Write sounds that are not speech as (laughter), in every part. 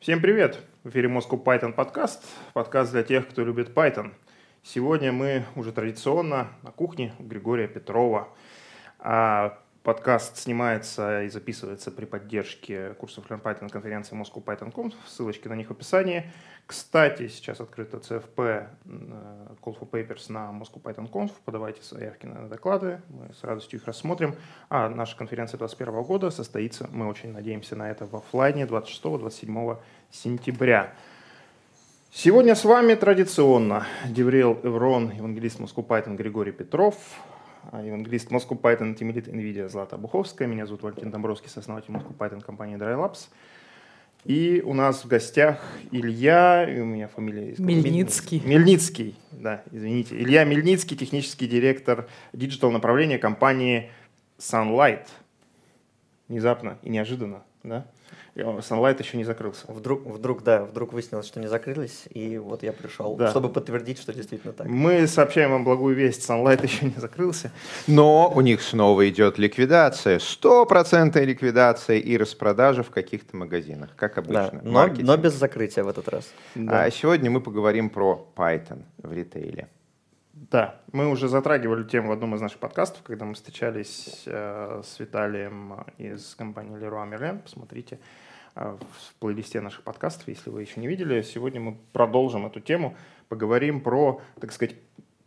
Всем привет! В эфире Moscow Python подкаст. Подкаст для тех, кто любит Python. Сегодня мы уже традиционно на кухне у Григория Петрова. А Подкаст снимается и записывается при поддержке курсов Learn Python конференции Moscow Python.com. Ссылочки на них в описании. Кстати, сейчас открыто CFP э, Call for Papers на Moscow Python.com. Подавайте заявки на доклады, мы с радостью их рассмотрим. А наша конференция 2021 года состоится, мы очень надеемся на это, в офлайне 26-27 сентября. Сегодня с вами традиционно DevRel Evrone, евангелист Moscow Python Григорий Петров, а, евангелист Moscow Python, Team Lead NVIDIA Злата Обуховская. Меня зовут Валентин Домбровский, сооснователь Moscow Python компании Dry Labs. И у нас в гостях Илья, и у меня фамилия... Мельницкий. Мельницкий, да, извините. Илья Мельницкий, технический директор digital направления компании Sunlight. Внезапно и неожиданно, да? Sunlight еще не закрылся. Вдруг, вдруг, да, вдруг выяснилось, что не закрылись, и вот я пришел, да. чтобы подтвердить, что действительно так. Мы сообщаем вам благую весть, Sunlight (laughs) еще не закрылся. Но у них снова идет ликвидация, стопроцентная ликвидация и распродажа в каких-то магазинах, как обычно. Да, но, но без закрытия в этот раз. Да. А сегодня мы поговорим про Python в ритейле. Да, мы уже затрагивали тему в одном из наших подкастов, когда мы встречались э, с Виталием из компании Leroy Merlin. Посмотрите э, в плейлисте наших подкастов, если вы еще не видели. Сегодня мы продолжим эту тему, поговорим про, так сказать,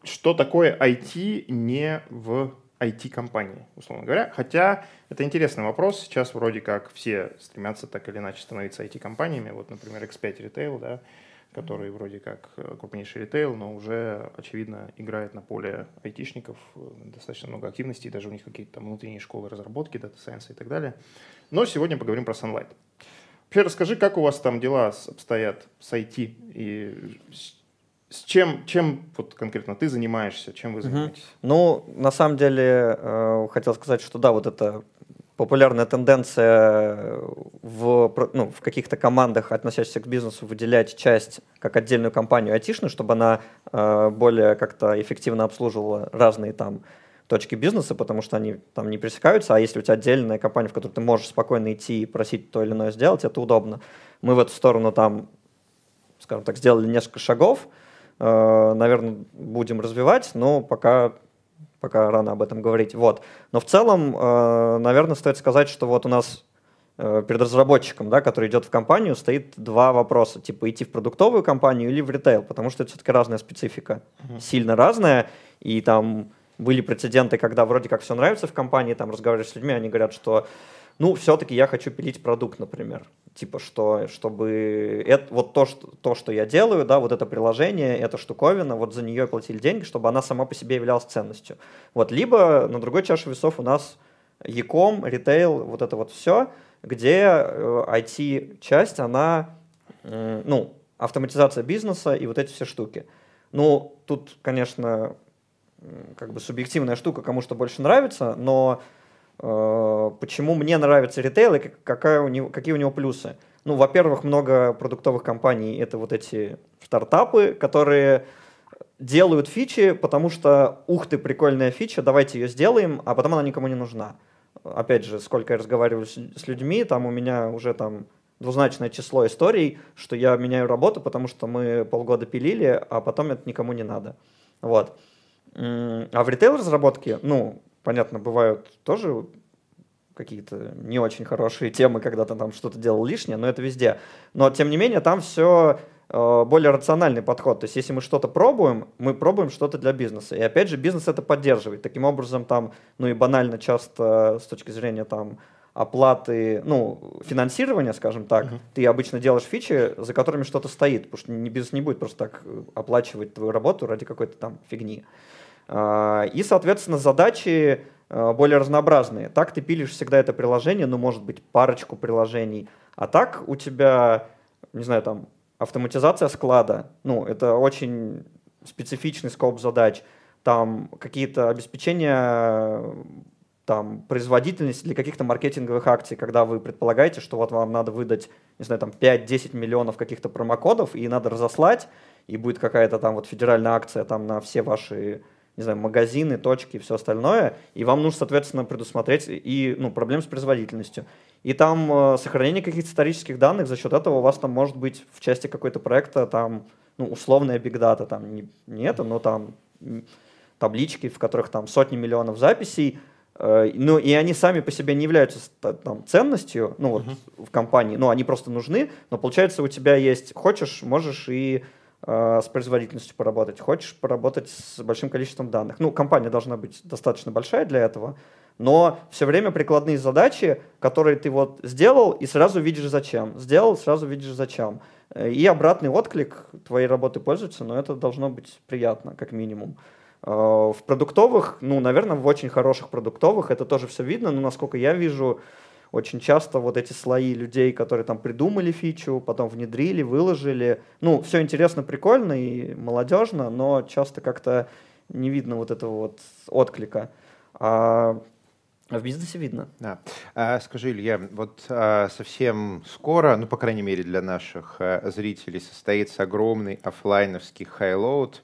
что такое IT не в IT-компании, условно говоря. Хотя это интересный вопрос. Сейчас вроде как все стремятся так или иначе становиться IT-компаниями. Вот, например, X5 Retail, да, который вроде как э, крупнейший ритейл, но уже, очевидно, играет на поле айтишников, достаточно много активностей, даже у них какие-то там внутренние школы разработки, дата сайенса и так далее. Но сегодня поговорим про Sunlight. Вообще расскажи, как у вас там дела обстоят с IT и с чем, чем вот конкретно ты занимаешься, чем вы занимаетесь? Угу. Ну, на самом деле, э, хотел сказать, что да, вот это популярная тенденция в, ну, в каких-то командах, относящихся к бизнесу, выделять часть как отдельную компанию айтишную, чтобы она э, более как-то эффективно обслуживала разные там точки бизнеса, потому что они там не пересекаются, а если у тебя отдельная компания, в которую ты можешь спокойно идти и просить то или иное сделать, это удобно. Мы в эту сторону там, скажем так, сделали несколько шагов, э, наверное, будем развивать, но пока пока рано об этом говорить. Вот. Но в целом, э, наверное, стоит сказать, что вот у нас э, перед разработчиком, да, который идет в компанию, стоит два вопроса. Типа идти в продуктовую компанию или в ритейл, потому что это все-таки разная специфика. Uh-huh. Сильно разная. И там были прецеденты, когда вроде как все нравится в компании, там разговариваешь с людьми, они говорят, что ну, все-таки я хочу пилить продукт, например. Типа, что, чтобы это, вот то что, то, что я делаю, да, вот это приложение, эта штуковина, вот за нее платили деньги, чтобы она сама по себе являлась ценностью. Вот, либо на другой чаше весов у нас e-com, ритейл, вот это вот все, где IT-часть, она, э, ну, автоматизация бизнеса и вот эти все штуки. Ну, тут, конечно, как бы субъективная штука, кому что больше нравится, но Э, почему мне нравится ритейл и какая у него, какие у него плюсы. Ну, во-первых, много продуктовых компаний — это вот эти стартапы, которые делают фичи, потому что, ух ты, прикольная фича, давайте ее сделаем, а потом она никому не нужна. Опять же, сколько я разговариваю с, с людьми, там у меня уже там двузначное число историй, что я меняю работу, потому что мы полгода пилили, а потом это никому не надо. Вот. А в ритейл-разработке, ну, понятно, бывают тоже какие-то не очень хорошие темы, когда ты там что-то делал лишнее, но это везде. Но, тем не менее, там все э, более рациональный подход. То есть, если мы что-то пробуем, мы пробуем что-то для бизнеса. И опять же, бизнес это поддерживает. Таким образом, там, ну и банально часто с точки зрения там оплаты, ну, финансирования, скажем так, uh-huh. ты обычно делаешь фичи, за которыми что-то стоит, потому что бизнес не будет просто так э, оплачивать твою работу ради какой-то там фигни. А, и, соответственно, задачи э, более разнообразные. Так ты пилишь всегда это приложение, ну, может быть, парочку приложений. А так у тебя, не знаю, там, автоматизация склада, ну, это очень специфичный скоп задач. Там какие-то обеспечения там, производительности для каких-то маркетинговых акций, когда вы предполагаете, что вот вам надо выдать, не знаю, там 5-10 миллионов каких-то промокодов, и надо разослать, и будет какая-то там вот федеральная акция там на все ваши не знаю, магазины, точки и все остальное, и вам нужно, соответственно, предусмотреть и, ну, проблем с производительностью. и там э, сохранение каких-то исторических данных, за счет этого у вас там может быть в части какой-то проекта там, ну, условная бигдата, там не, не это, но там таблички, в которых там сотни миллионов записей, э, ну, и они сами по себе не являются там, ценностью, ну, вот, uh-huh. в компании, ну, они просто нужны, но получается у тебя есть, хочешь, можешь и с производительностью поработать, хочешь поработать с большим количеством данных. Ну, компания должна быть достаточно большая для этого, но все время прикладные задачи, которые ты вот сделал и сразу видишь зачем, сделал, сразу видишь зачем. Э, и обратный отклик твоей работы пользуется, но это должно быть приятно, как минимум. Э, в продуктовых, ну, наверное, в очень хороших продуктовых это тоже все видно, но насколько я вижу, очень часто вот эти слои людей, которые там придумали фичу, потом внедрили, выложили, ну, все интересно, прикольно и молодежно, но часто как-то не видно вот этого вот отклика. А в бизнесе видно. Да. А, скажи, Илья, вот а, совсем скоро, ну, по крайней мере, для наших а, зрителей, состоится огромный офлайновский HighLoad,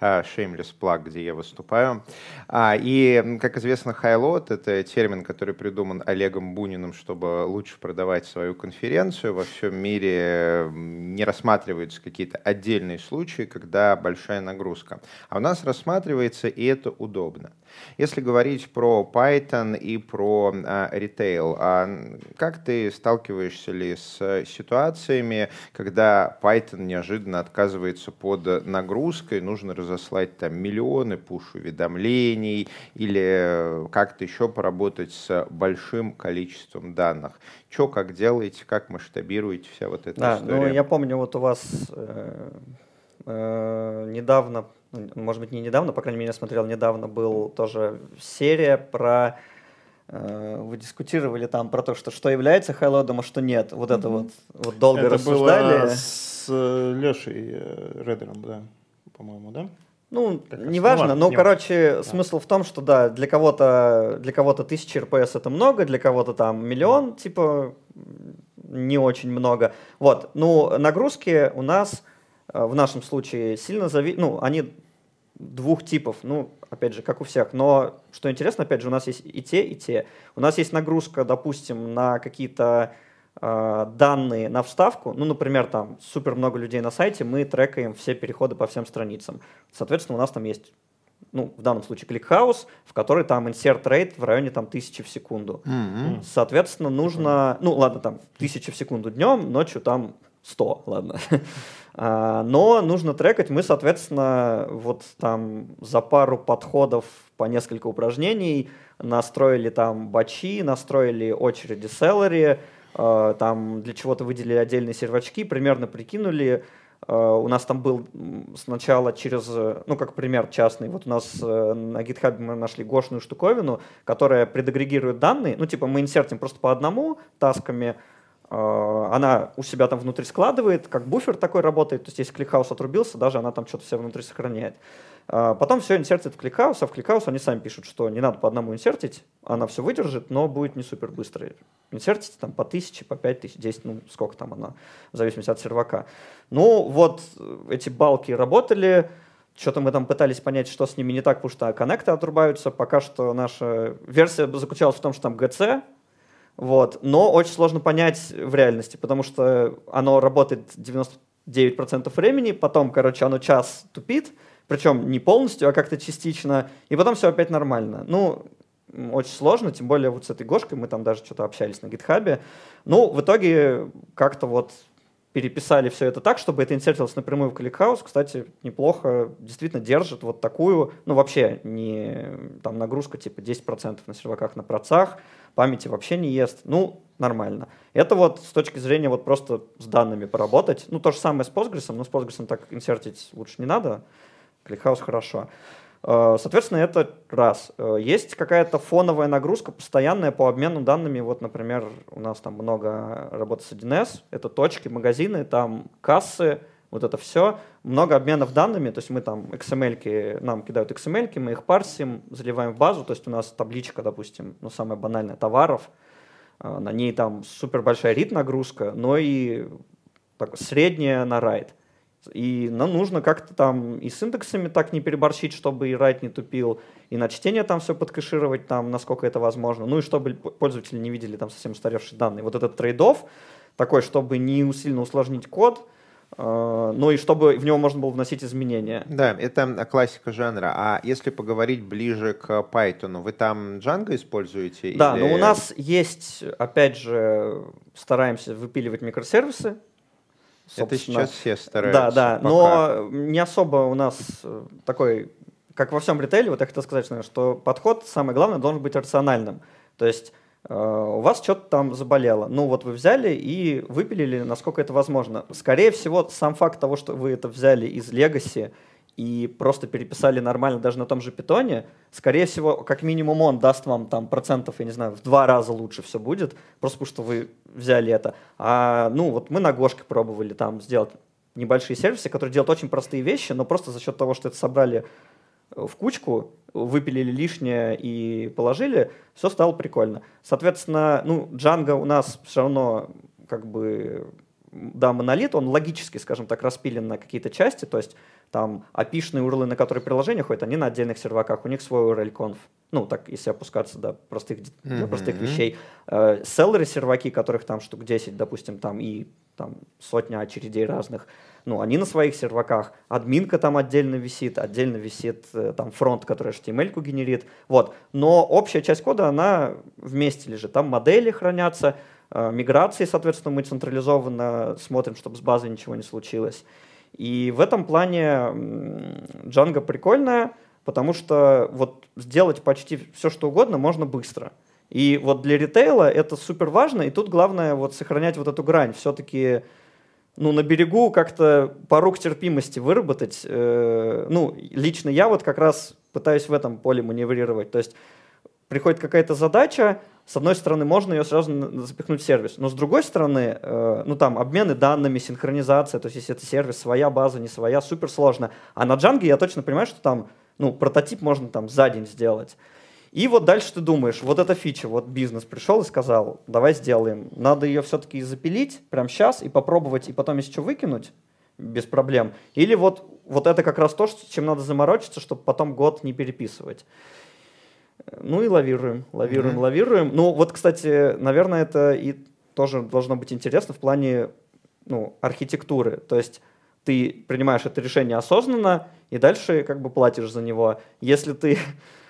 а, Shameless Plug, где я выступаю. А, и, как известно, HighLoad — это термин, который придуман Олегом Буниным, чтобы лучше продавать свою конференцию. Во всем мире не рассматриваются какие-то отдельные случаи, когда большая нагрузка. А у нас рассматривается, и это удобно. Если говорить про Python и про а, ритейл, а как ты сталкиваешься ли с ситуациями, когда Python неожиданно отказывается под нагрузкой, нужно разослать там миллионы пуш-уведомлений или как-то еще поработать с большим количеством данных? Что, как делаете, как масштабируете вся вот эта да, история? Ну, я помню, вот у вас э, э, недавно ну, может быть, не недавно, по крайней мере, я смотрел недавно, был тоже серия про э, вы дискутировали там про то, что что является хайлодом, а что нет. Вот это вот, вот долго это рассуждали. Было с э, Лешей э, Редером, да, по-моему, да? Ну, как неважно, но, короче, да. смысл в том, что, да, для кого-то для кого-то тысяча РПС это много, для кого-то там миллион, типа, не очень много. Вот, ну, нагрузки у нас Э, в нашем случае сильно зави... ну, они двух типов, ну, опять же, как у всех. Но, что интересно, опять же, у нас есть и те, и те. У нас есть нагрузка, допустим, на какие-то э, данные на вставку. Ну, например, там супер много людей на сайте, мы трекаем все переходы по всем страницам. Соответственно, у нас там есть ну, в данном случае ClickHouse, в который там insert rate в районе там тысячи в секунду. Mm-hmm. Соответственно, нужно, ну, ладно, там тысячи в секунду днем, ночью там 100, ладно. (laughs) А, но нужно трекать. Мы, соответственно, вот там за пару подходов по несколько упражнений настроили там бачи, настроили очереди селлери, а, там для чего-то выделили отдельные сервачки, примерно прикинули, а, у нас там был сначала через, ну, как пример частный, вот у нас э, на GitHub мы нашли гошную штуковину, которая предагрегирует данные, ну, типа мы инсертим просто по одному тасками, она у себя там внутри складывает, как буфер такой работает, то есть если ClickHouse отрубился, даже она там что-то все внутри сохраняет. А, потом все инсертит в ClickHouse, а в ClickHouse они сами пишут, что не надо по одному инсертить, она все выдержит, но будет не супер быстро. Инсертите там по тысяче, по пять тысяч, десять, ну сколько там она, в зависимости от сервака. Ну вот эти bulk и работали, что-то мы там пытались понять, что с ними не так, потому что коннекты отрубаются. Пока что наша версия заключалась в том, что там GC, вот. Но очень сложно понять в реальности, потому что оно работает 99% времени, потом, короче, оно час тупит, причем не полностью, а как-то частично, и потом все опять нормально. Ну, очень сложно, тем более вот с этой Гошкой мы там даже что-то общались на гитхабе. Ну, в итоге как-то вот переписали все это так, чтобы это инсертилось напрямую в ClickHouse. Кстати, неплохо, действительно держит вот такую, ну вообще не там нагрузка типа 10% на серваках на процах, памяти вообще не ест. Ну, нормально. Это вот с точки зрения вот просто с данными поработать. Ну, то же самое с Postgres, но с Postgres так инсертить лучше не надо. ClickHouse хорошо. Э, соответственно, это раз. Э, есть какая-то фоновая нагрузка постоянная по обмену данными. Вот, например, у нас там много работы с 1С. Это точки, магазины, там кассы, вот это все. Много обменов данными, то есть мы там XML, нам кидают XML, мы их парсим, заливаем в базу, то есть у нас табличка, допустим, ну самая банальная, товаров, а, на ней там супер большая read нагрузка, но и так, средняя на write. И нам нужно как-то там и с индексами так не переборщить, чтобы и write не тупил, и на чтение там все подкэшировать, там, насколько это возможно. Ну и чтобы пользователи не видели там совсем устаревшие данные. Вот этот trade-off такой, чтобы не сильно усложнить код, э, но и чтобы в него можно было вносить изменения. Да, это классика жанра. А если поговорить ближе к Python, вы там Django используете? Да, или... но у нас есть, опять же, стараемся выпиливать микросервисы, это сейчас все стараются. Да, да, пока. но не особо у нас э, такой, как во всем ритейле, вот я хотел сказать, что подход, самое главное, должен быть рациональным. То есть у вас что-то там заболело. Ну вот вы взяли и выпилили, насколько это возможно. Скорее всего, сам факт того, что вы это взяли из Legacy и просто переписали нормально даже на том же питоне, скорее всего, как минимум он даст вам там процентов, я не знаю, в два раза лучше все будет, просто потому что вы взяли это. А, ну, вот мы на Гошке пробовали там сделать небольшие сервисы, которые делают очень простые вещи, но просто за счет того, что это собрали э, в кучку, выпилили лишнее и положили, все стало прикольно. Соответственно, ну, Django у нас все равно как бы да, монолит, он логически, скажем так, распилен на какие-то части, то есть там API-шные URL, на которые приложение ходит, они на отдельных серваках, у них свой URL-conf. Ну, так, если опускаться до простых, mm-hmm. до простых вещей. Э, селлеры серваки, которых там штук 10, допустим, там и там сотня очередей разных, ну, они на своих серваках. Админка там отдельно висит, отдельно висит э, там фронт, который HTML-ку генерит. Вот. Но общая часть кода, она вместе лежит. Там модели хранятся, миграции, соответственно, мы централизованно смотрим, чтобы с базой ничего не случилось. И в этом плане Django прикольная, потому что вот сделать почти все, что угодно, можно быстро. И вот для ритейла это супер важно, и тут главное вот сохранять вот эту грань. Все-таки ну, на берегу как-то порог терпимости выработать. Э, ну, лично я вот как раз пытаюсь в этом поле маневрировать. То есть приходит какая-то задача, с одной стороны, можно ее сразу запихнуть в сервис, но с другой стороны, э, ну там обмены данными, синхронизация, то есть если это сервис, своя база, не своя, супер сложно. А на Django я точно понимаю, что там, ну, прототип можно там за день сделать. И вот дальше ты думаешь, вот эта фича, вот бизнес пришел и сказал, давай сделаем. Надо ее все-таки запилить прямо сейчас и попробовать, и потом если что выкинуть без проблем. Или вот, вот это как раз то, чем надо заморочиться, чтобы потом год не переписывать. Ну и лавируем, лавируем, mm-hmm. лавируем. Ну вот, кстати, наверное, это и тоже должно быть интересно в плане ну, архитектуры. То есть ты принимаешь это решение осознанно и дальше как бы платишь за него. Если ты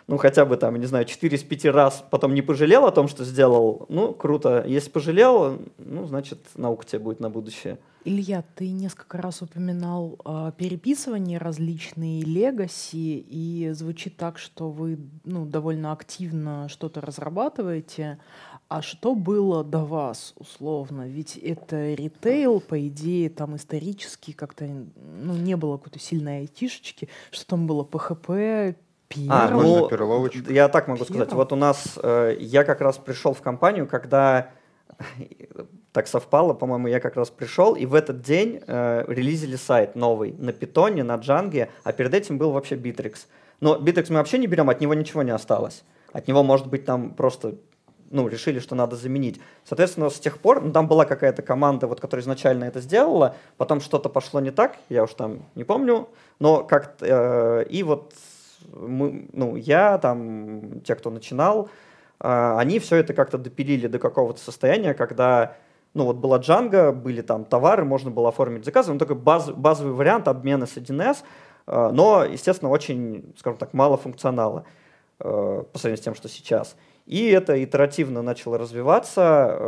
ну, хотя бы там, не знаю, 4 из 5 раз потом не пожалел о том, что сделал, ну, круто. Если пожалел, ну, значит, наука тебе будет на будущее. Илья, ты несколько раз упоминал э, переписывание различные легаси, и звучит так, что вы ну, довольно активно что-то разрабатываете. А что было до вас, условно? Ведь это ритейл, по идее, там исторически как-то ну, не было какой-то сильной айтишечки. Что там было? PHP, а, ну, я так могу сказать. Вот у нас, э, я как раз пришел в компанию, когда (laughs) так совпало, по-моему, я как раз пришел, и в этот день э, релизили сайт новый на питоне, на джанге, а перед этим был вообще Bittrex. Но Bittrex мы вообще не берем, от него ничего не осталось. От него, может быть, там просто ну, решили, что надо заменить. Соответственно, с тех пор, ну, там была какая-то команда, вот, которая изначально это сделала, потом что-то пошло не так, я уж там не помню, но как э, и вот мы, ну, я, там, те, кто начинал, э, они все это как-то допилили до какого-то состояния, когда ну вот была Django, были там товары, можно было оформить заказы, но только баз, базовый вариант обмена с 1С, э, но, естественно, очень, скажем так, мало функционала э, по сравнению с тем, что сейчас. И это итеративно начало развиваться,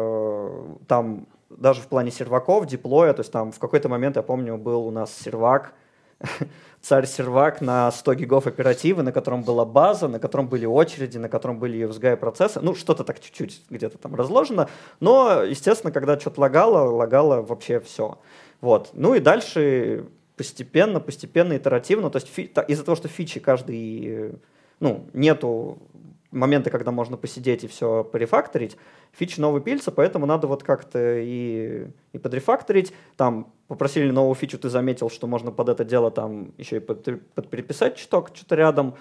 там даже в плане серваков, деплоя, то есть там в какой-то момент, я помню, был у нас сервак, (laughs) царь-сервак на 100 гигов оперативы, на котором была база, на котором были очереди, на котором были USGI процессы. Ну, что-то так чуть-чуть где-то там разложено. Но, естественно, когда что-то лагало, лагало вообще все. Вот. Ну и дальше постепенно, постепенно, итеративно. То есть из-за того, что фичи каждый, ну, нету момента, когда можно посидеть и все порефакторить, фичи новые пильцы, поэтому надо вот как-то и, и подрефакторить. Там попросили новую фичу, ты заметил, что можно под это дело там еще и под, под переписать чуток, что-то рядом.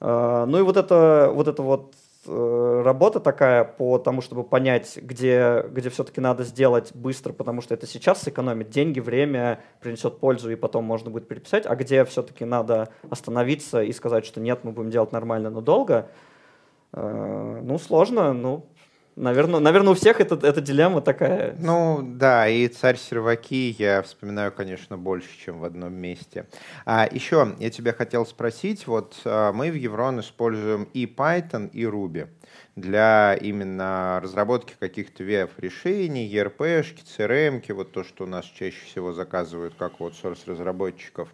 Uh, ну и вот это вот, это вот э, работа такая по тому, чтобы понять, где, где все-таки надо сделать быстро, потому что это сейчас сэкономит деньги, время, принесет пользу, и потом можно будет переписать, а где все-таки надо остановиться и сказать, что нет, мы будем делать нормально, но долго. Э, ну, сложно, ну, Наверное, наверное, у всех это, эта дилемма такая. Ну, да, и царь серваки я вспоминаю, конечно, больше, чем в одном месте. А еще я тебя хотел спросить, вот а, мы в Еврон используем и Python, и Ruby для именно разработки каких-то веб-решений, ERP-шки, CRM, вот то, что у нас чаще всего заказывают как вот source разработчиков.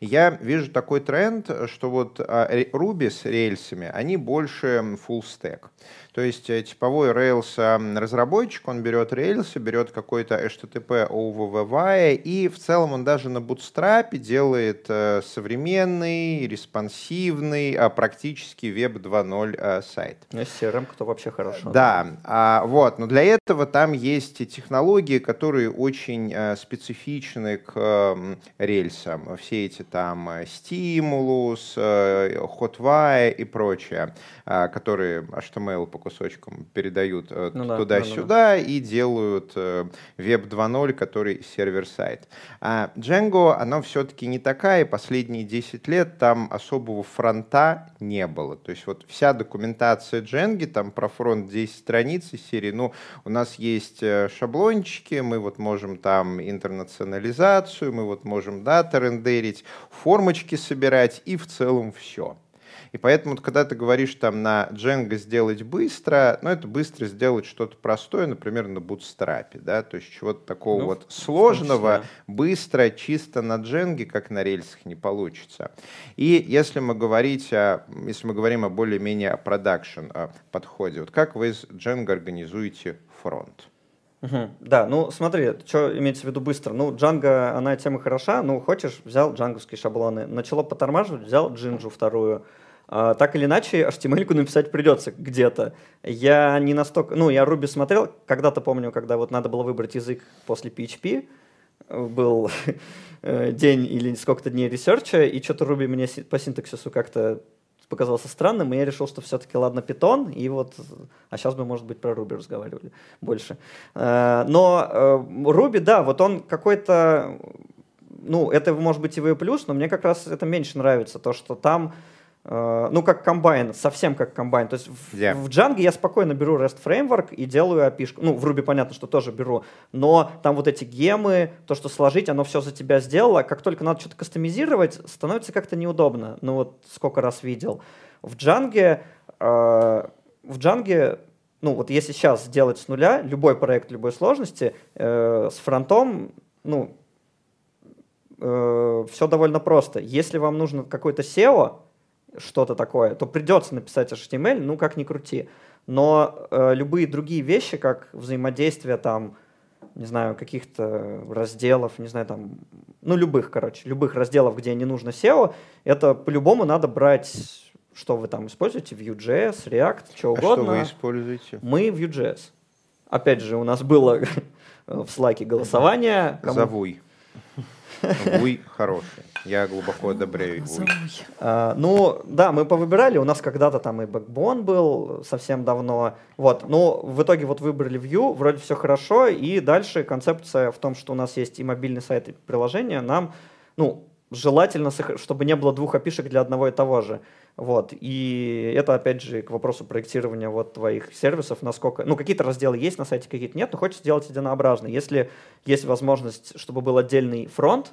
Я вижу такой тренд, что вот а, Ruby с рельсами, они больше full stack. То есть э, типовой Rails разработчик, он берет рельсы, берет какой-то HTTP OVVY, и в целом он даже на Bootstrap делает э, современный, респонсивный, а практически веб 2.0 э, сайт. CRM, кто вообще хорошо. Да, а, вот, но для этого там есть технологии, которые очень специфичны к рельсам. Все эти там Stimulus, Hotwire и прочее, которые HTML по кусочкам передают э, ну, туда-сюда да, да, да. и делают э, Web 2.0, который сервер-сайт. А Django, оно все-таки не такая, и последние 10 лет там особого фронта не было. То есть вот вся документация Django, там про фронт 10 страниц из серии, ну, у нас есть э, шаблончики, мы вот можем там интернационализацию, мы вот можем дата рендерить, формочки собирать, и в целом все. И поэтому, когда ты говоришь там на Django сделать быстро, ну, это быстро сделать что-то простое, например, на Bootstrap, да, то есть чего-то такого ну, вот сложного, быстро, чисто на Django, как на рельсах, не получится. И если мы, говорить о, если мы говорим о более-менее продакшн подходе, вот как вы с Django организуете фронт? Угу. Да, ну смотри, что имеется в виду быстро. Ну, Django, она тема хороша, ну, хочешь, взял джанговские шаблоны. Начало потормаживать, взял Jinja вторую. А, так или иначе, HTML написать придется где-то. Я не настолько... Ну, я Ruby смотрел, когда-то помню, когда вот надо было выбрать язык после PHP, был (laughs) э, день или сколько-то дней ресерча, и что-то Ruby мне по синтаксису как-то показался странным, и я решил, что все-таки, ладно, Python, и вот, а сейчас бы, может быть, про Ruby разговаривали больше. Э, но э, Ruby, да, вот он какой-то, ну, это может быть и V+, но мне как раз это меньше нравится, то, что там ну, как комбайн, совсем как комбайн. То есть yeah. в, в Django я спокойно беру REST Framework и делаю API. Ну, в Ruby понятно, что тоже беру. Но там вот эти гемы, то, что сложить, оно все за тебя сделало. Как только надо что-то кастомизировать, становится как-то неудобно. Ну, вот сколько раз видел. В Django, э, в Django ну, вот если сейчас сделать с нуля любой проект любой сложности, э, с фронтом, ну, э, все довольно просто. Если вам нужно какой-то SEO, что-то такое, то придется написать HTML, ну как ни крути. Но э, любые другие вещи, как взаимодействие там, не знаю, каких-то разделов, не знаю, там, ну любых, короче, любых разделов, где не нужно SEO, это по-любому надо брать, что вы там используете, Vue.js, React, что угодно. А что вы используете? Мы Vue.js. Опять же, у нас было (laughs) в Slack голосование. Кому... Завуй. Вуй хороший. Я глубоко одобряю Вуй. А, ну, да, мы повыбирали. У нас когда-то там и Backbone был совсем давно. Вот. Но в итоге вот выбрали Vue, вроде все хорошо. И дальше концепция в том, что у нас есть и мобильный сайт, и приложение. Нам, ну, желательно, чтобы не было двух опишек для одного и того же. Вот. И это, опять же, к вопросу проектирования вот твоих сервисов, насколько... Ну, какие-то разделы есть на сайте, какие-то нет, но хочется сделать единообразно. Если есть возможность, чтобы был отдельный фронт,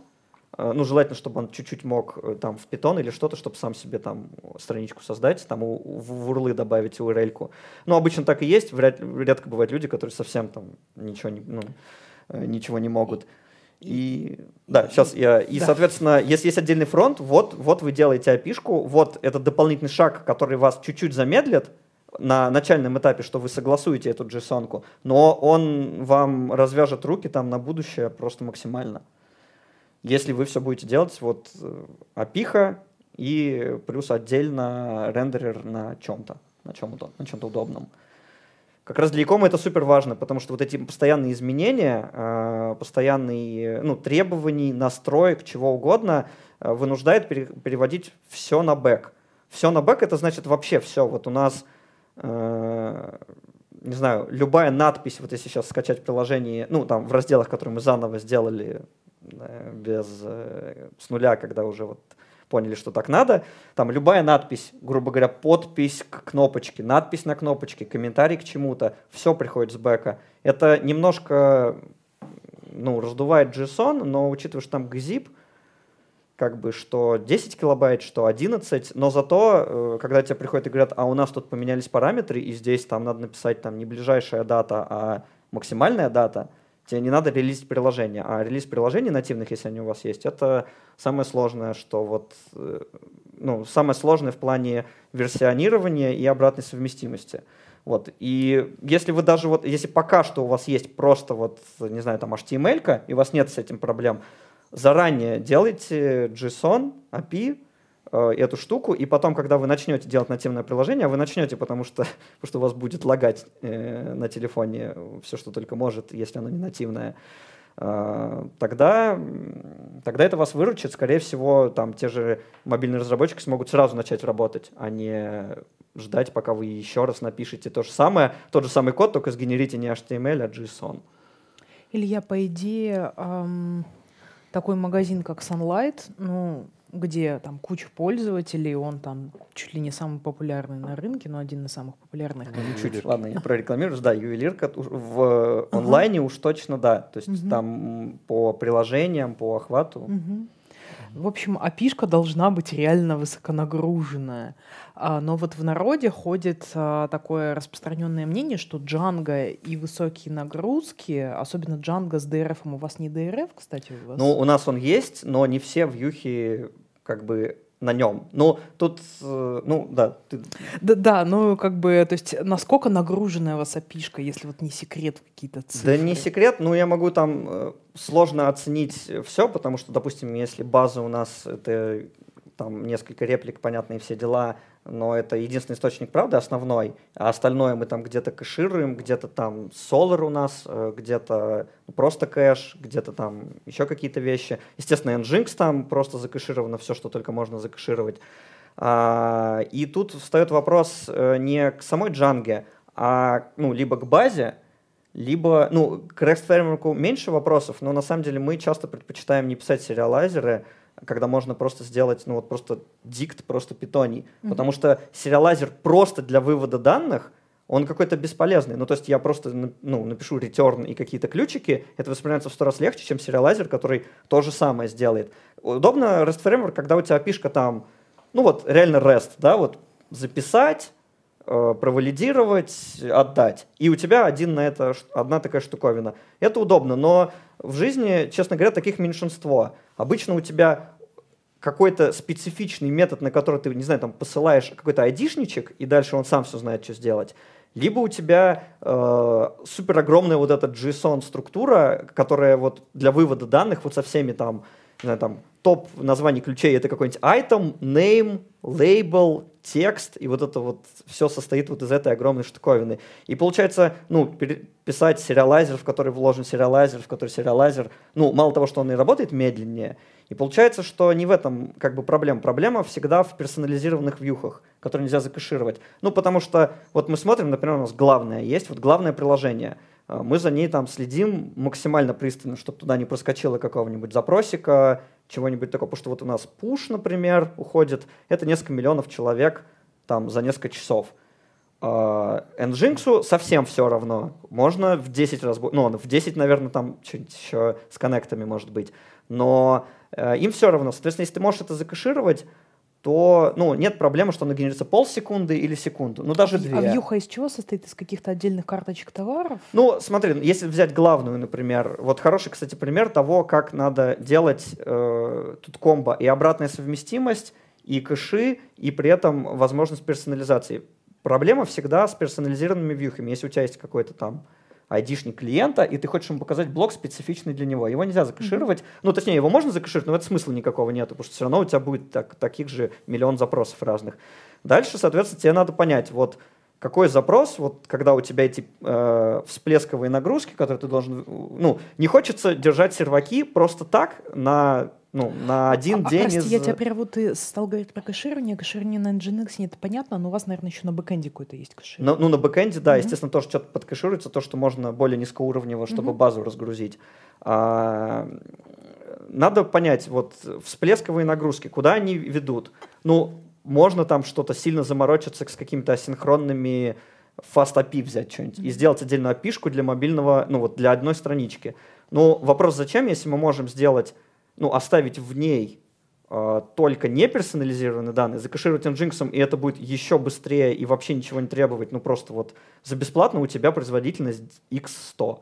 э, ну, желательно, чтобы он чуть-чуть мог э, там в Python или что-то, чтобы сам себе там страничку создать, там у, в урлы добавить URL-ку. Ну, обычно так и есть, вряд, редко бывают люди, которые совсем там ничего не, ну, э, ничего не могут. И да, сейчас я. И, да. соответственно, если есть отдельный фронт, вот, вот вы делаете опишку, вот этот дополнительный шаг, который вас чуть-чуть замедлит на начальном этапе, что вы согласуете эту JSON, но он вам развяжет руки там на будущее просто максимально. Если вы все будете делать, вот э, опиха и плюс отдельно рендерер на чем-то, на чем удобно, на чем-то удобном. Как раз для e-com а это супер важно, потому что вот эти постоянные изменения, э, постоянные ну, требования, настроек, чего угодно, э, вынуждает переводить все на бэк. Все на бэк это значит вообще все. Вот у нас э, не знаю, любая надпись, вот если сейчас скачать приложение, ну, там, в разделах, которые мы заново сделали без, с нуля, когда уже вот поняли, что так надо, там любая надпись, грубо говоря, подпись к кнопочке, надпись на кнопочке, комментарий к чему-то, все приходит с бэка. Это немножко, ну, раздувает JSON, но учитывая, что там gzip, как бы, что 10 килобайт, что 11, но зато, э, когда тебе приходят и говорят, а у нас тут поменялись параметры, и здесь там надо написать там не ближайшая дата, а максимальная дата, тебе не надо релизить приложение. А релиз приложений нативных, если они у вас есть, это самое сложное, что вот, э, ну, самое сложное в плане версионирования и обратной совместимости. Вот. И если вы даже вот, если пока что у вас есть просто вот, не знаю, там HTML, и у вас нет с этим проблем, заранее делайте JSON, API, эту штуку, и потом, когда вы начнете делать нативное приложение, вы начнете, потому что, (laughs) потому что у вас будет лагать э, на телефоне все, что только может, если оно не нативное, э, тогда, тогда это вас выручит. Скорее всего, там те же мобильные разработчики смогут сразу начать работать, а не ждать, пока вы еще раз напишете то же самое, тот же самый код, только сгенерите не HTML, а JSON. Илья, по идее, эм, такой магазин, как Sunlight, ну, где там куча пользователей, он там чуть ли не самый популярный на рынке, но один из самых популярных. Ну, чуть, ладно, я прорекламирую, да, ювелирка в онлайне уж точно да, то есть там по приложениям, по охвату. В общем, опишка должна быть реально высоконагруженная. А, но вот в народе ходит а, такое распространенное мнение, что Django и высокие нагрузки, особенно Django с DRF, у вас не DRF, кстати, у вас? Ну, у нас он есть, но не все вьюхи как бы на нем. Ну, тут, э, ну, да. Ты... Да, да, ну, как бы, то есть, насколько нагруженная у вас опишка, если вот не секрет какие-то цифры? Да не секрет, но я могу там э, сложно оценить все, потому что, допустим, если база у нас это там несколько реплик, понятные все дела, но это единственный источник правды, основной, а остальное мы там где-то кэшируем, где-то там Solar у нас, э, где-то просто кэш, где-то там еще какие-то вещи. Естественно, Nginx там просто закэшировано все, что только можно закэшировать. А, и тут встает вопрос э, не к самой джанге, а ну, либо к базе, либо, ну, к REST фреймворку меньше вопросов, но на самом деле мы часто предпочитаем не писать сериалайзеры, когда можно просто сделать, ну вот просто дикт, просто питоний. Mm-hmm. Потому что сериалайзер просто для вывода данных, он какой-то бесполезный. Ну, то есть я просто ну, напишу return и какие-то ключики, это воспринимается в сто раз легче, чем сериалайзер, который то же самое сделает. Удобно REST Framework, когда у тебя пишка там, ну вот реально REST, да, вот записать, э, провалидировать, отдать. И у тебя один на это, одна такая штуковина. Это удобно, но в жизни, честно говоря, таких меньшинство. Обычно у тебя какой-то специфичный метод, на который ты, не знаю, там посылаешь какой-то айдишничек, и дальше он сам все знает, что сделать. Либо у тебя э, супер огромная вот эта JSON-структура, которая вот для вывода данных вот со всеми там, не знаю, там топ названий ключей это какой-нибудь item, name, label, текст, и вот это вот все состоит вот из этой огромной штуковины. И получается, ну, писать сериалайзер, в который вложен сериалайзер, в который сериалайзер, ну, мало того, что он и работает медленнее, и получается, что не в этом как бы проблема. Проблема всегда в персонализированных вьюхах, которые нельзя закэшировать. Ну, потому что вот мы смотрим, например, у нас главное есть, вот главное приложение. А, мы за ней там следим максимально пристально, чтобы туда не проскочило какого-нибудь запросика, чего-нибудь такого. Потому что вот у нас push, например, уходит, это несколько миллионов человек там за несколько часов. Nginx совсем все равно. Можно в 10 раз, ну, в 10, наверное, там что-нибудь еще с коннектами может быть. Но э, им все равно. Соответственно, если ты можешь это закэшировать, то ну, нет проблемы, что оно генерится полсекунды или секунду, ну даже две. А вьюха из чего состоит? Из каких-то отдельных карточек товаров? Ну, смотри, если взять главную, например, вот хороший, кстати, пример того, как надо делать э, тут комбо и обратная совместимость, и кэши, и при этом возможность персонализации. Проблема всегда с персонализированными вьюхами. Если у тебя есть какой-то там айдишник клиента, и ты хочешь ему показать блок специфичный для него. Его нельзя закэшировать. Mm-hmm. Ну, точнее, его можно закэшировать, но в этом смысла никакого нет, потому что все равно у тебя будет так, таких же миллион запросов разных. Дальше, соответственно, тебе надо понять, вот какой запрос, вот когда у тебя эти э, всплесковые нагрузки, которые ты должен... Ну, не хочется держать серваки просто так на Ну, на один а, день прости, из... я тебя прерву, ты стал говорить про кэширование. Кэширование на Nginx, нет, понятно, но у вас, наверное, еще на бэкэнде какой-то есть кэширование. Ну, ну на бэкэнде, да, Мгм. естественно, тоже что-то подкэшируется, то, что можно более низкоуровнево, чтобы Мгм. базу разгрузить. А, надо понять, вот всплесковые нагрузки, куда они ведут? Ну, можно там что-то сильно заморочиться с какими-то асинхронными fast API взять что-нибудь и сделать отдельную API для мобильного, ну вот для одной странички. Но вопрос, зачем, если мы можем сделать, ну, оставить в ней э, только не персонализированные данные, закэшировать Nginx, и это будет еще быстрее и вообще ничего не требовать, ну просто вот за бесплатно у тебя производительность x100.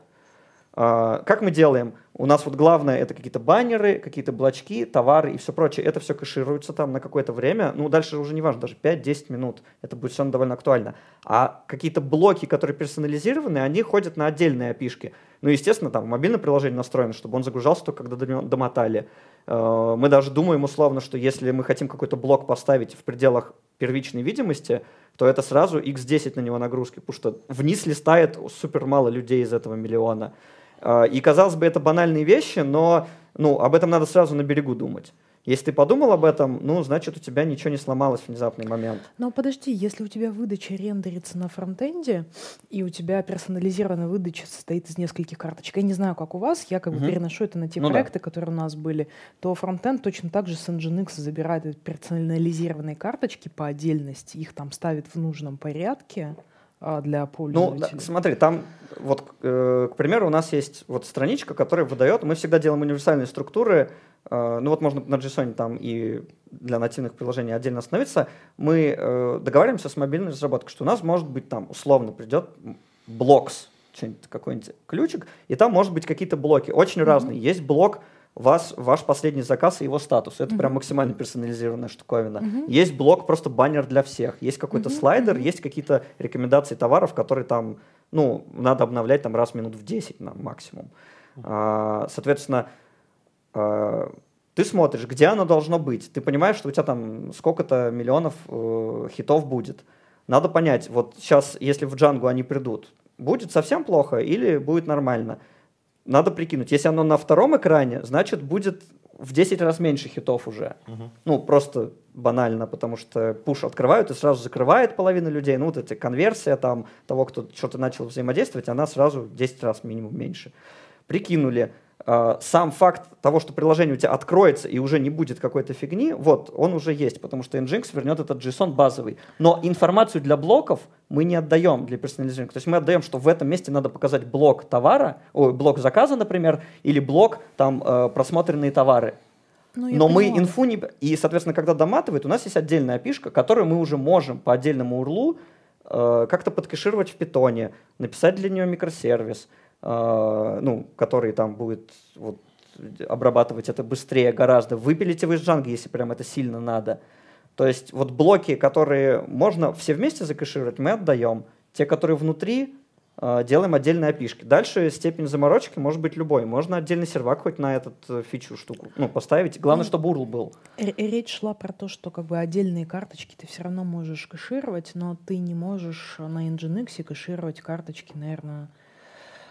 А, Как мы делаем? У нас вот главное это какие-то баннеры, какие-то блочки, товары и все прочее. Это все кэшируется там на какое-то время. Ну, дальше уже не важно, даже 5-10 минут. Это будет все довольно актуально. А какие-то блоки, которые персонализированы, они ходят на отдельные опишки. Ну, естественно, там мобильное приложение настроено, чтобы он загружался только когда домотали. Э, Мы даже думаем условно, что если мы хотим какой-то блок поставить в пределах первичной видимости, то это сразу x10 на него нагрузки, потому что вниз листает супер мало людей из этого миллиона. А, И, казалось бы, это банальные вещи, но ну, об этом надо сразу на берегу думать. Если ты подумал об этом, ну, значит, у тебя ничего не сломалось в внезапный момент. Но подожди, если у тебя выдача рендерится на фронтенде, и у тебя персонализированная выдача состоит из нескольких карточек, я не знаю, как у вас, я как бы Мгм. переношу это на те Ну да. проекты, которые у нас были, то фронтенд точно так же с Nginx забирает персонализированные карточки по отдельности, их там ставит в нужном порядке для Ну, пользователей. да, смотри, там, вот, э, к примеру, у нас есть вот страничка, которая выдает, мы всегда делаем универсальные структуры, э, ну вот можно на JSON там и для нативных приложений отдельно остановиться, мы э, договариваемся с мобильной разработкой, что у нас может быть там условно придет блокс, какой-нибудь ключик, и там может быть какие-то блоки, очень Мгм. разные. Есть блок вас, ваш последний заказ и его статус. Это Мгм. прям максимально персонализированная штуковина. Мгм. Есть блок, просто баннер для всех. Есть какой-то Мгм, слайдер, есть какие-то рекомендации товаров, которые там, ну, надо обновлять там раз в минут в 10 на максимум. А, соответственно, а, ты смотришь, где оно должно быть. Ты понимаешь, что у тебя там сколько-то миллионов э, хитов будет. Надо понять, вот сейчас, если в Django они придут, будет совсем плохо или будет нормально? Надо прикинуть. Если оно на втором экране, значит, будет в 10 раз меньше хитов уже. Ну, просто банально, потому что пуш открывают и сразу закрывает половину людей. Ну, вот эта конверсия там того, кто что-то начал взаимодействовать, она сразу 10 раз минимум меньше. Прикинули. А, Сам факт того, что приложение у тебя откроется и уже не будет какой-то фигни, вот, он уже есть, потому что Nginx вернет этот JSON базовый. Но информацию для блоков мы не отдаем для персонализирования. То есть мы отдаем, что в этом месте надо показать блок товара, ой, блок заказа, например, или блок там э, просмотренные товары. Ну, Но мы поняла. инфу не... И, соответственно, когда доматывает, у нас есть отдельная пишка, которую мы уже можем по отдельному урлу э, как-то подкэшировать в питоне, написать для нее микросервис, э, ну, который там будет вот, обрабатывать это быстрее гораздо. Выпилить его из Django, если прям это сильно надо. То есть вот блоки, которые можно все вместе закэшировать, мы отдаем. Те, которые внутри, э, делаем отдельные опишки. Дальше степень заморочки может быть любой. Можно отдельный сервак хоть на этот э, фичу штуку ну, поставить. Главное, Ну, чтобы URL был. Р- Речь шла про то, что как бы отдельные карточки ты все равно можешь кэшировать, но ты не можешь на Nginx кэшировать карточки, наверное,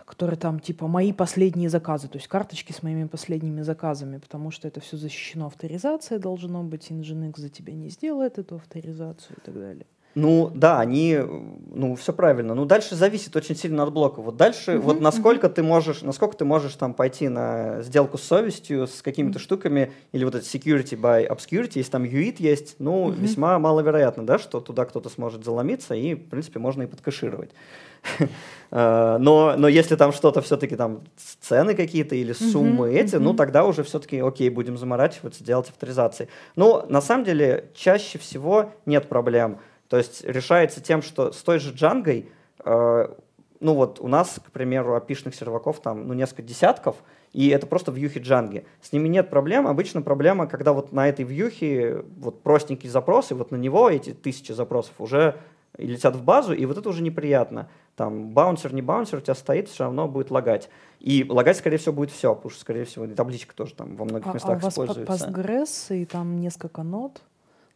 которые там типа мои последние заказы, то есть карточки с моими последними заказами, потому что это все защищено авторизацией должно быть, Nginx за тебя не сделает эту авторизацию и так далее. Ну да, они, ну все правильно. Ну дальше зависит очень сильно от блока. Вот дальше, Мгм, вот насколько ты можешь, насколько ты можешь там пойти на сделку с совестью, с какими-то штуками, или вот это security by obscurity, если там UIT есть, ну Мгм. весьма маловероятно, да, что туда кто-то сможет заломиться, и в принципе можно и подкэшировать. Э, (laughs) Но, но если там что-то все-таки там цены какие-то или суммы Мгм, эти, ну мгм. тогда уже все-таки окей, будем заморачиваться, делать авторизации. Но на самом деле чаще всего нет проблем. То есть решается тем, что с той же Джангой, э, ну вот у нас, к примеру, опишных серваков там ну, несколько десятков, и это просто вьюхи Джанги. С ними нет проблем. Обычно проблема, когда вот на этой вьюхе вот простенький запрос, и вот на него эти тысячи запросов уже и летят в базу, и вот это уже неприятно. Там баунсер, не баунсер, у тебя стоит, все равно будет лагать. И лагать, скорее всего, будет все, потому что, скорее всего, и табличка тоже там во многих А, а у местах вас по- используется. Postgres и там несколько нот,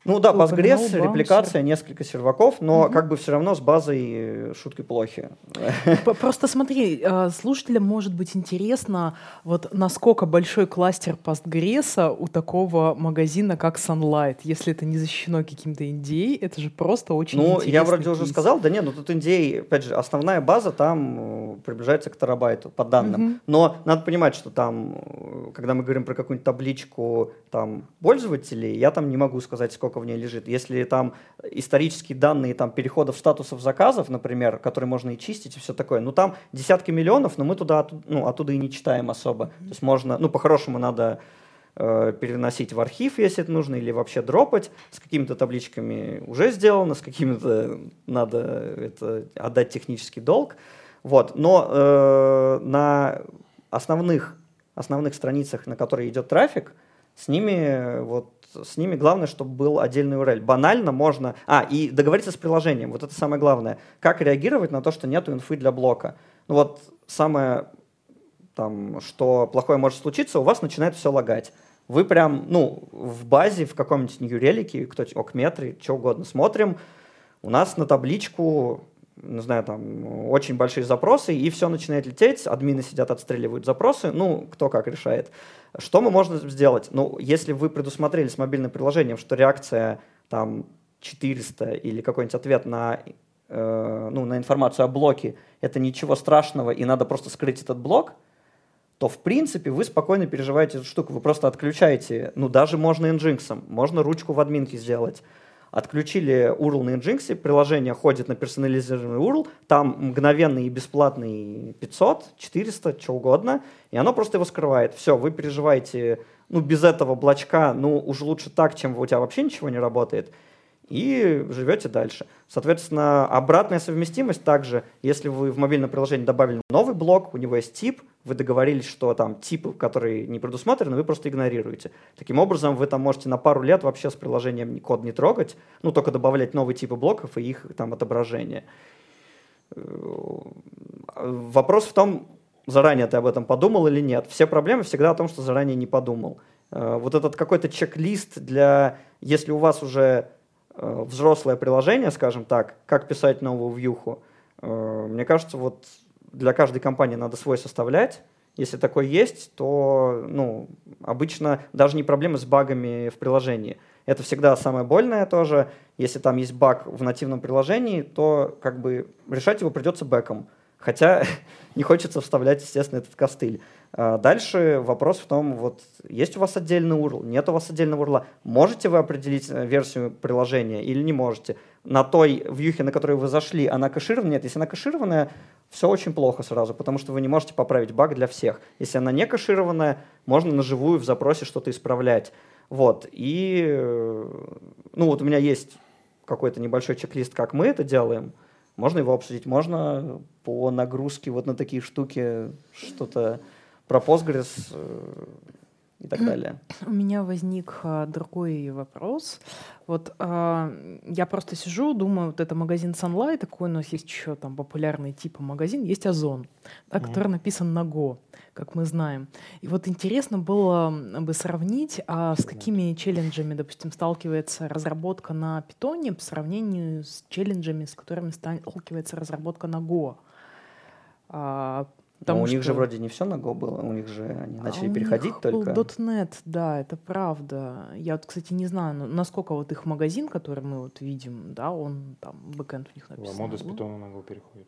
Ну да, Postgres, репликация, несколько серваков, но Мгм. как бы все равно с базой э, шутки плохи. (laughs) Просто смотри, э, слушателям может быть интересно, вот насколько большой кластер Postgres у такого магазина, как Sunlight, если это не защищено каким-то NDA, это же просто очень Ну, я вроде уже кейс. сказал, да нет, ну тут NDA, опять же, основная база там э, приближается к терабайту, по данным. Мгм. Но надо понимать, что там, когда мы говорим про какую-нибудь табличку там пользователей, я там не могу сказать, сколько в ней лежит. Если там исторические данные там переходов статусов заказов, например, которые можно и чистить и все такое, ну там десятки миллионов, но мы туда ну, оттуда и не читаем особо. То есть можно, ну по-хорошему надо э, переносить в архив, если это нужно, или вообще дропать. С какими-то табличками уже сделано, с какими-то надо это отдать технический долг. Вот. Но э, на основных, основных страницах, на которые идет трафик, с ними вот с ними главное, чтобы был отдельный URL. Банально можно... А, и договориться с приложением. Вот это самое главное. Как реагировать на то, что нету инфы для блока. Ну вот самое, там, что плохое может случиться, у вас начинает все лагать. Вы прям, ну, в базе, в каком-нибудь нью-релике, кто окметре, что угодно смотрим, у нас на табличку, не знаю, там, очень большие запросы, и все начинает лететь, админы сидят, отстреливают запросы, ну, кто как решает. Что мы можем сделать? Ну, если вы предусмотрели с мобильным приложением, что реакция там 400 или какой-нибудь ответ на, э, ну, на информацию о блоке, это ничего страшного, и надо просто скрыть этот блок, то в принципе вы спокойно переживаете эту штуку. Вы просто отключаете, ну даже можно Nginx, можно ручку в админке сделать. Отключили URL на Nginx, приложение ходит на персонализированный URL, там мгновенный и бесплатный 500, 400, что угодно, и оно просто его скрывает. Все, вы переживаете, ну без этого блочка, ну уж лучше так, чем у тебя вообще ничего не работает и живете дальше. Соответственно, обратная совместимость также, если вы в мобильном приложении добавили новый блок, у него есть тип, вы договорились, что там типы, которые не предусмотрены, вы просто игнорируете. Таким образом, вы там можете на пару лет вообще с приложением код не трогать, ну, только добавлять новые типы блоков и их там отображение. Вопрос в том, заранее ты об этом подумал или нет. Все проблемы всегда о том, что заранее не подумал. Вот этот какой-то чек-лист для, если у вас уже э, взрослое приложение, скажем так, как писать новую вьюху, э, мне кажется, вот для каждой компании надо свой составлять. Если такой есть, то ну, обычно даже не проблемы с багами в приложении. Это всегда самое больное тоже. Если там есть баг в нативном приложении, то как бы решать его придется бэком. Хотя (laughs) не хочется вставлять, естественно, этот костыль. А дальше вопрос в том, вот есть у вас отдельный URL, нет у вас отдельного URL, можете вы определить э, версию приложения или не можете. На той вьюхе, на которую вы зашли, она кэширована? Нет, если она кэшированная, все очень плохо сразу, потому что вы не можете поправить баг для всех. Если она не кэшированная, можно на живую в запросе что-то исправлять. Вот, и, э, ну вот у меня есть какой-то небольшой чек-лист, как мы это делаем, можно его обсудить, можно по нагрузке вот на такие штуки что-то про Postgres э, и так далее. У меня возник а, другой вопрос. Вот а, я просто сижу, думаю, вот это магазин Sunlight, такой у нас есть еще там популярный типа магазин, есть Озон, да, который написан на Go, как мы знаем. И вот интересно было бы сравнить, а с какими челленджами, допустим, сталкивается разработка на питоне по сравнению с челленджами, с которыми сталкивается разработка на Go. А, Но потому у них же что- вроде не все на Go было, у них же они а начали у переходить них только. Был .NET, да, это правда. Я вот, кстати, не знаю, ну, насколько вот их магазин, который мы вот видим, да, он там бэкэнд у них написан. Ламода с питона на Go переходит.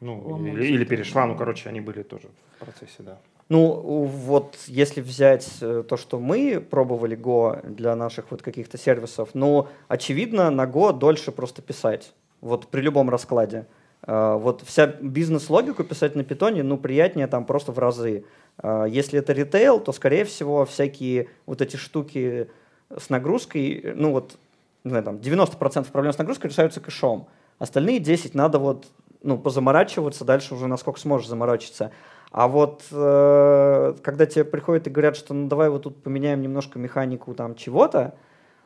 Ну, Ламода или, или перешла, ну, короче, они были тоже в процессе, да. Ну, вот если взять э, то, что мы пробовали Go для наших вот каких-то сервисов, ну, очевидно, на Go дольше просто писать. Вот при любом раскладе. А, Вот вся бизнес-логику писать на питоне, ну, приятнее там просто в разы. А, Если это ритейл, то, скорее всего, всякие вот эти штуки с нагрузкой, ну, вот, не знаю, там, 90% проблем с нагрузкой решаются кэшом. Остальные 10 надо вот, ну, позаморачиваться, дальше уже насколько сможешь заморочиться. А вот э, когда тебе приходят и говорят, что ну давай вот тут поменяем немножко механику там чего-то,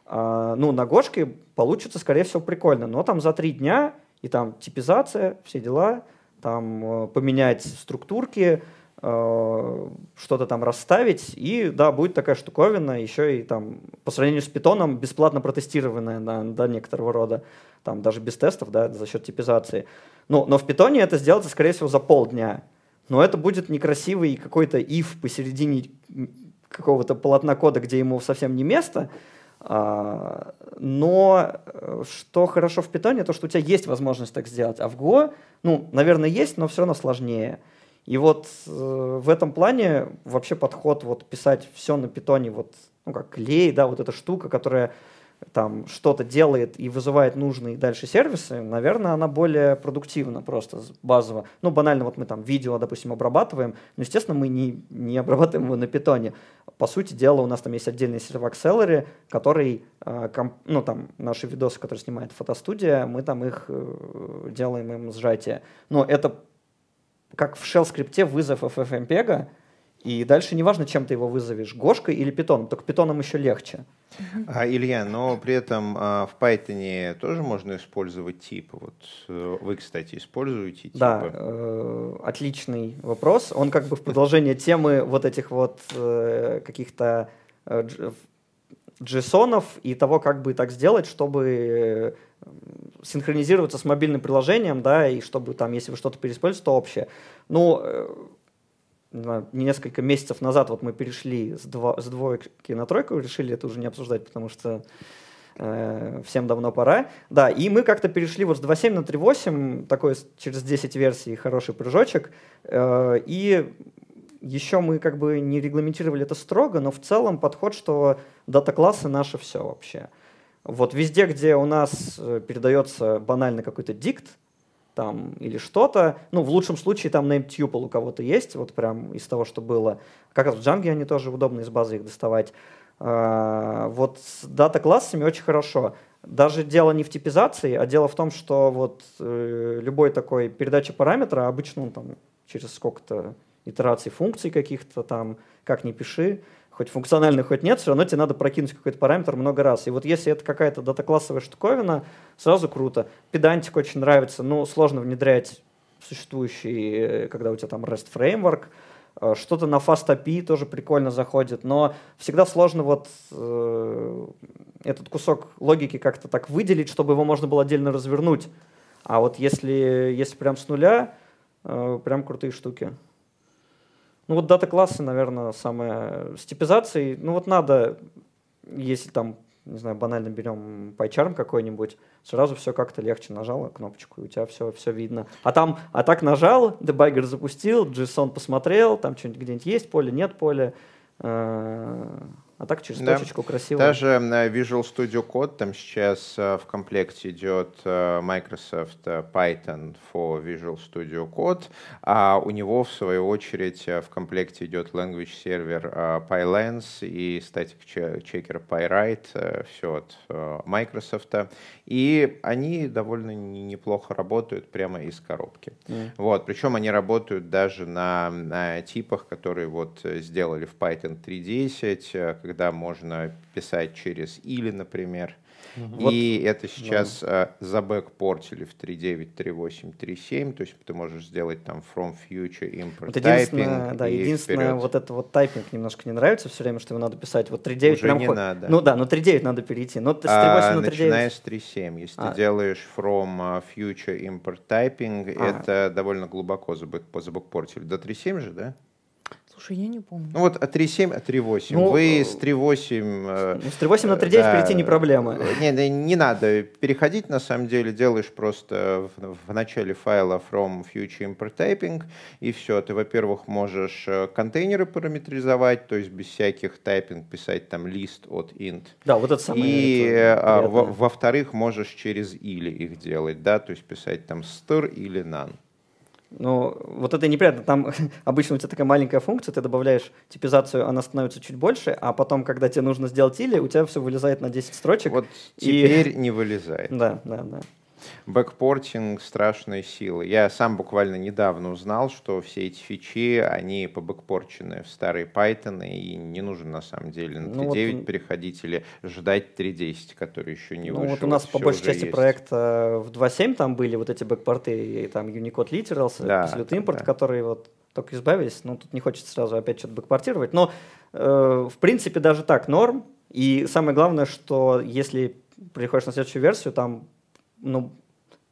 а, ну на Гошке получится, скорее всего, прикольно. Но там за три дня и там типизация, все дела, там э, поменять структурки, э, что-то там расставить, и да, будет такая штуковина, еще и там по сравнению с питоном бесплатно протестированная да, до некоторого рода, там даже без тестов, да, за счет типизации. Но, но в питоне это сделается, скорее всего, за полдня. Но это будет некрасивый какой-то if посередине какого-то полотна кода, где ему совсем не место, но э, что хорошо в питоне, то что у тебя есть возможность так сделать, а в Go, ну, наверное, есть, но все равно сложнее. И вот э, в этом плане вообще подход вот писать все на питоне, вот, ну, как клей, да, вот эта штука, которая там что-то делает и вызывает нужные дальше сервисы, наверное, она более продуктивна просто базово. Ну, банально, вот мы там видео, допустим, обрабатываем, но, естественно, мы не, не обрабатываем его на питоне. По сути дела, у нас там есть отдельный сервак Celery, который, э, ну, там, наши видосы, которые снимает фотостудия, мы там их э, делаем им сжатие. Но это как в shell скрипте вызов FFmpeg, и дальше неважно, чем ты его вызовешь, Гошкой или питоном, только питоном еще легче. А, Илья, но при этом а, в Python тоже можно использовать типы. Вот э, вы, кстати, используете типы? Да, э, отличный вопрос. Он как бы в продолжение темы вот этих вот э, каких-то э, JSON и того, как бы так сделать, чтобы э, синхронизироваться с мобильным приложением, да, и чтобы там, если вы что-то переиспользуете, то общее. Ну, э, несколько месяцев назад вот мы перешли с, дво, с двойки на тройку, решили это уже не обсуждать, потому что э, всем давно пора. Да, и мы как-то перешли вот с 2.7 на 3.8, такой через 10 версий хороший прыжочек, э, и еще мы как бы не регламентировали это строго, но в целом подход, что дата-классы наше все вообще. Вот везде, где у нас э, передается банально какой-то дикт, там или что-то. Ну, в лучшем случае там name tuple у кого-то есть, вот прям из того, что было. Как раз в Django они тоже удобно из базы их доставать. А, вот с дата-классами очень хорошо. Даже дело не в типизации, а дело в том, что вот э, любой такой передача параметра, обычно он там через сколько-то итераций функций каких-то там, как ни пиши, хоть функциональный, хоть нет, все равно тебе надо прокинуть какой-то параметр много раз. И вот если это какая-то дата-классовая штуковина, сразу круто. Педантик очень нравится, но сложно внедрять существующий, э, когда у тебя там REST framework, э, что-то на Fast API тоже прикольно заходит, но всегда сложно вот э, этот кусок логики как-то так выделить, чтобы его можно было отдельно развернуть. А вот если, если прям с нуля, э, прям крутые штуки. Ну вот дата-классы, наверное, самое... С типизацией, ну вот надо, если там, не знаю, банально берем PyCharm какой-нибудь, сразу все как-то легче нажал кнопочку, и у тебя все, все видно. А там, а так нажал, дебаггер запустил, JSON посмотрел, там что-нибудь где-нибудь есть поле, нет поля, э, а так через да. точечку красиво. Даже Visual Studio Code, там сейчас э, в комплекте идет э, Microsoft э, Python for Visual Studio Code, а у него, в свою очередь, в комплекте идет Language Server PyLens и Static Checker PyWrite, все от Microsoft. И они довольно неплохо работают прямо из коробки. Mm. Вот, причем они работают даже на, на типах, которые вот сделали в Python 3.10, когда можно писать через или, например. Угу. И вот, это сейчас да. uh, забэкпортили в 3.9, 3.8, 3.7, то есть ты можешь сделать там from future import вот единственное, Да, единственное, вперед. вот это вот тайпинг немножко не нравится все время, что его надо писать. Вот 3.9 Уже прям не ход... надо. Ну да, но 3.9 надо перейти. Но с 3.8 а, на 3.9... Начиная с 3.7. Если а. ты делаешь from uh, future import typing, а. это довольно глубоко забэкпортили. До 3.7 же, да? Слушай, я не помню. Ну вот от 3.7, от 3.8. Ну, Вы с 3.8... Э, ну, с 3.8 на 3.9 да, перейти не проблема. Не, не, не надо переходить, на самом деле. Делаешь просто в, в начале файла from future import typing, и все. Ты, во-первых, можешь э, контейнеры параметризовать, то есть без всяких тайпинг писать там лист от int. Да, вот это самое И во-вторых, можешь через или их делать, да, то есть писать там str или none. Ну, вот это неприятно. Там (laughs) обычно у тебя такая маленькая функция, ты добавляешь типизацию, она становится чуть больше, а потом, когда тебе нужно сделать или, у тебя все вылезает на 10 строчек. Вот теперь и... не вылезает. (laughs) Да, да, да. Бэкпортинг страшной силы. Я сам буквально недавно узнал, что все эти фичи, они побэкпорчены в старые Python, и не нужно на самом деле на 3.9 ну, вот, переходить или ждать 3.10, который еще не ну, вышел. Вот у нас по большей части есть. проекта в 2.7 там были вот эти бэкпорты, и там Unicode Literals, да, Absolute Import, да. которые вот только избавились. Ну, тут не хочется сразу опять что-то бэкпортировать. Но, э, в принципе, даже так норм. И самое главное, что если приходишь на следующую версию, там ну,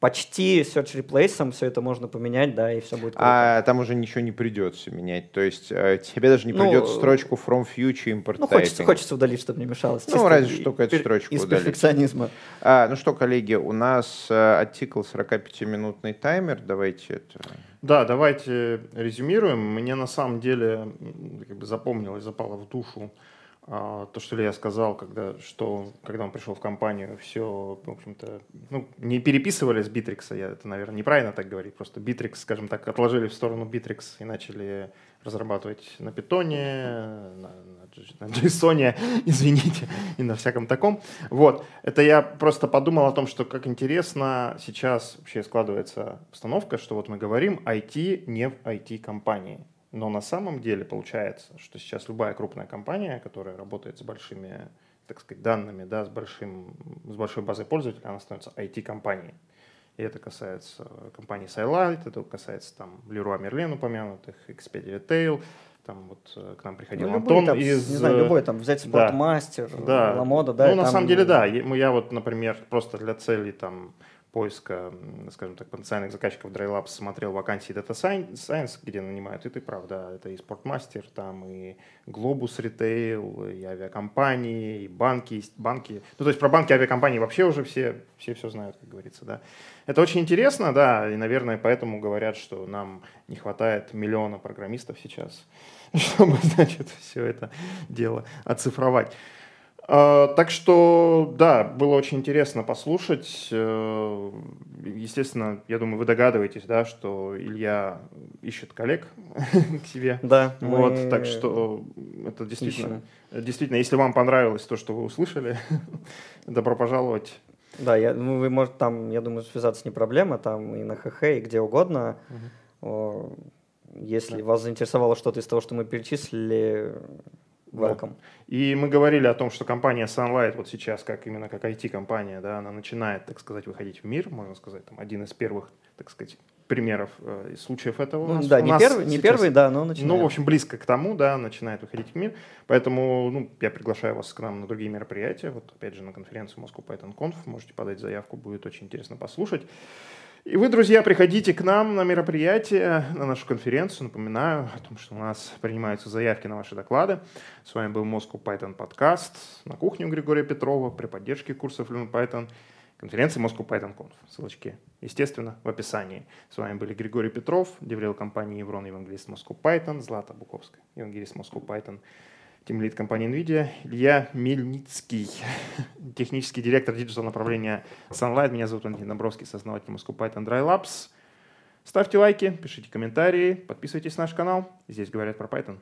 почти search replace все это можно поменять, да, и все будет круто. А там уже ничего не придется менять. То есть э, тебе даже не ну, придется строчку from future import Ну, хочется, хочется удалить, чтобы не мешалось. Ну, разве что какую-то строчку из удалить. перфекционизма. А, ну что, коллеги, у нас э, оттикл 45-минутный таймер. Давайте это... Да, давайте резюмируем. Мне на самом деле как бы запомнилось, запало в душу а, то, что я сказал, когда, что, когда он пришел в компанию, все, в общем-то, ну, не переписывали с Bittrex, я, это, наверное, неправильно так говорить, просто Bittrex, скажем так, отложили в сторону Bittrex и начали разрабатывать на питоне, на, на, на JSON, (laughs) извините, и на всяком таком. Вот, это я просто подумал о том, что как интересно сейчас вообще складывается обстановка, что вот мы говорим IT не в IT-компании. Но на самом деле получается, что сейчас любая крупная компания, которая работает с большими, так сказать, данными, да, с, большим, с большой базой пользователей, она становится IT-компанией. И это касается компании Silite, это касается там Leroy Merlin упомянутых, Expedia Retail, там вот э, к нам приходил ну, Антон там, из... Не знаю, любой там взять Спортмастер, да, Ламода, да. Ну, на там... самом деле, да. Я, я вот, например, просто для целей там поиска, скажем так, потенциальных заказчиков DryLabs смотрел вакансии Data Science, где нанимают, и ты прав, да, это и Спортмастер, там и Globus Retail, и авиакомпании, и банки, банки. Ну, то есть про банки, авиакомпании вообще уже все, все все знают, как говорится, да. Это очень интересно, да, и, наверное, поэтому говорят, что нам не хватает миллиона программистов сейчас, (laughs) чтобы, значит, все это дело оцифровать. А, так что, да, было очень интересно послушать. Э, естественно, я думаю, вы догадываетесь, да, что Илья ищет коллег (laughs) к себе. Да. Вот, мы... так что это действительно, ищем. действительно, если вам понравилось то, что вы услышали, (laughs) добро пожаловать. Да, я, ну, вы можете там, я думаю, связаться не проблема, там и на ХХ, и где угодно. Угу. Если да. вас заинтересовало что-то из того, что мы перечислили, welcome. И мы говорили о том, что компания Sunlight вот сейчас, как именно как IT-компания, да, она начинает, так сказать, выходить в мир, можно сказать, там один из первых, так сказать, примеров э, случаев этого. Ну, у нас, да, у не, нас первый, не первый, да, но начинает. Ну, в общем, близко к тому, да, начинает выходить в мир. Поэтому, ну, я приглашаю вас к нам на другие мероприятия. Вот, опять же, на конференцию Moscow Python Conf. Можете подать заявку, будет очень интересно послушать. И вы, друзья, приходите к нам на мероприятие, на нашу конференцию. Напоминаю о том, что у нас принимаются заявки на ваши доклады. С вами был Moscow Python подкаст на кухне у Григория Петрова при поддержке курсов Learn Python конференции Moscow Python Conf. Ссылочки, естественно, в описании. С вами были Григорий Петров, DevRel компании Evrone, евангелист Moscow Python, Злата Обуховская, евангелист Moscow Python team lead компании NVIDIA, Илья Мельницкий, (laughs) технический директор digital направления Sunlight. Меня зовут Антон Домбровский, сооснователь Moscow Python Dry Labs. Ставьте лайки, пишите комментарии, подписывайтесь на наш канал. Здесь говорят про Python.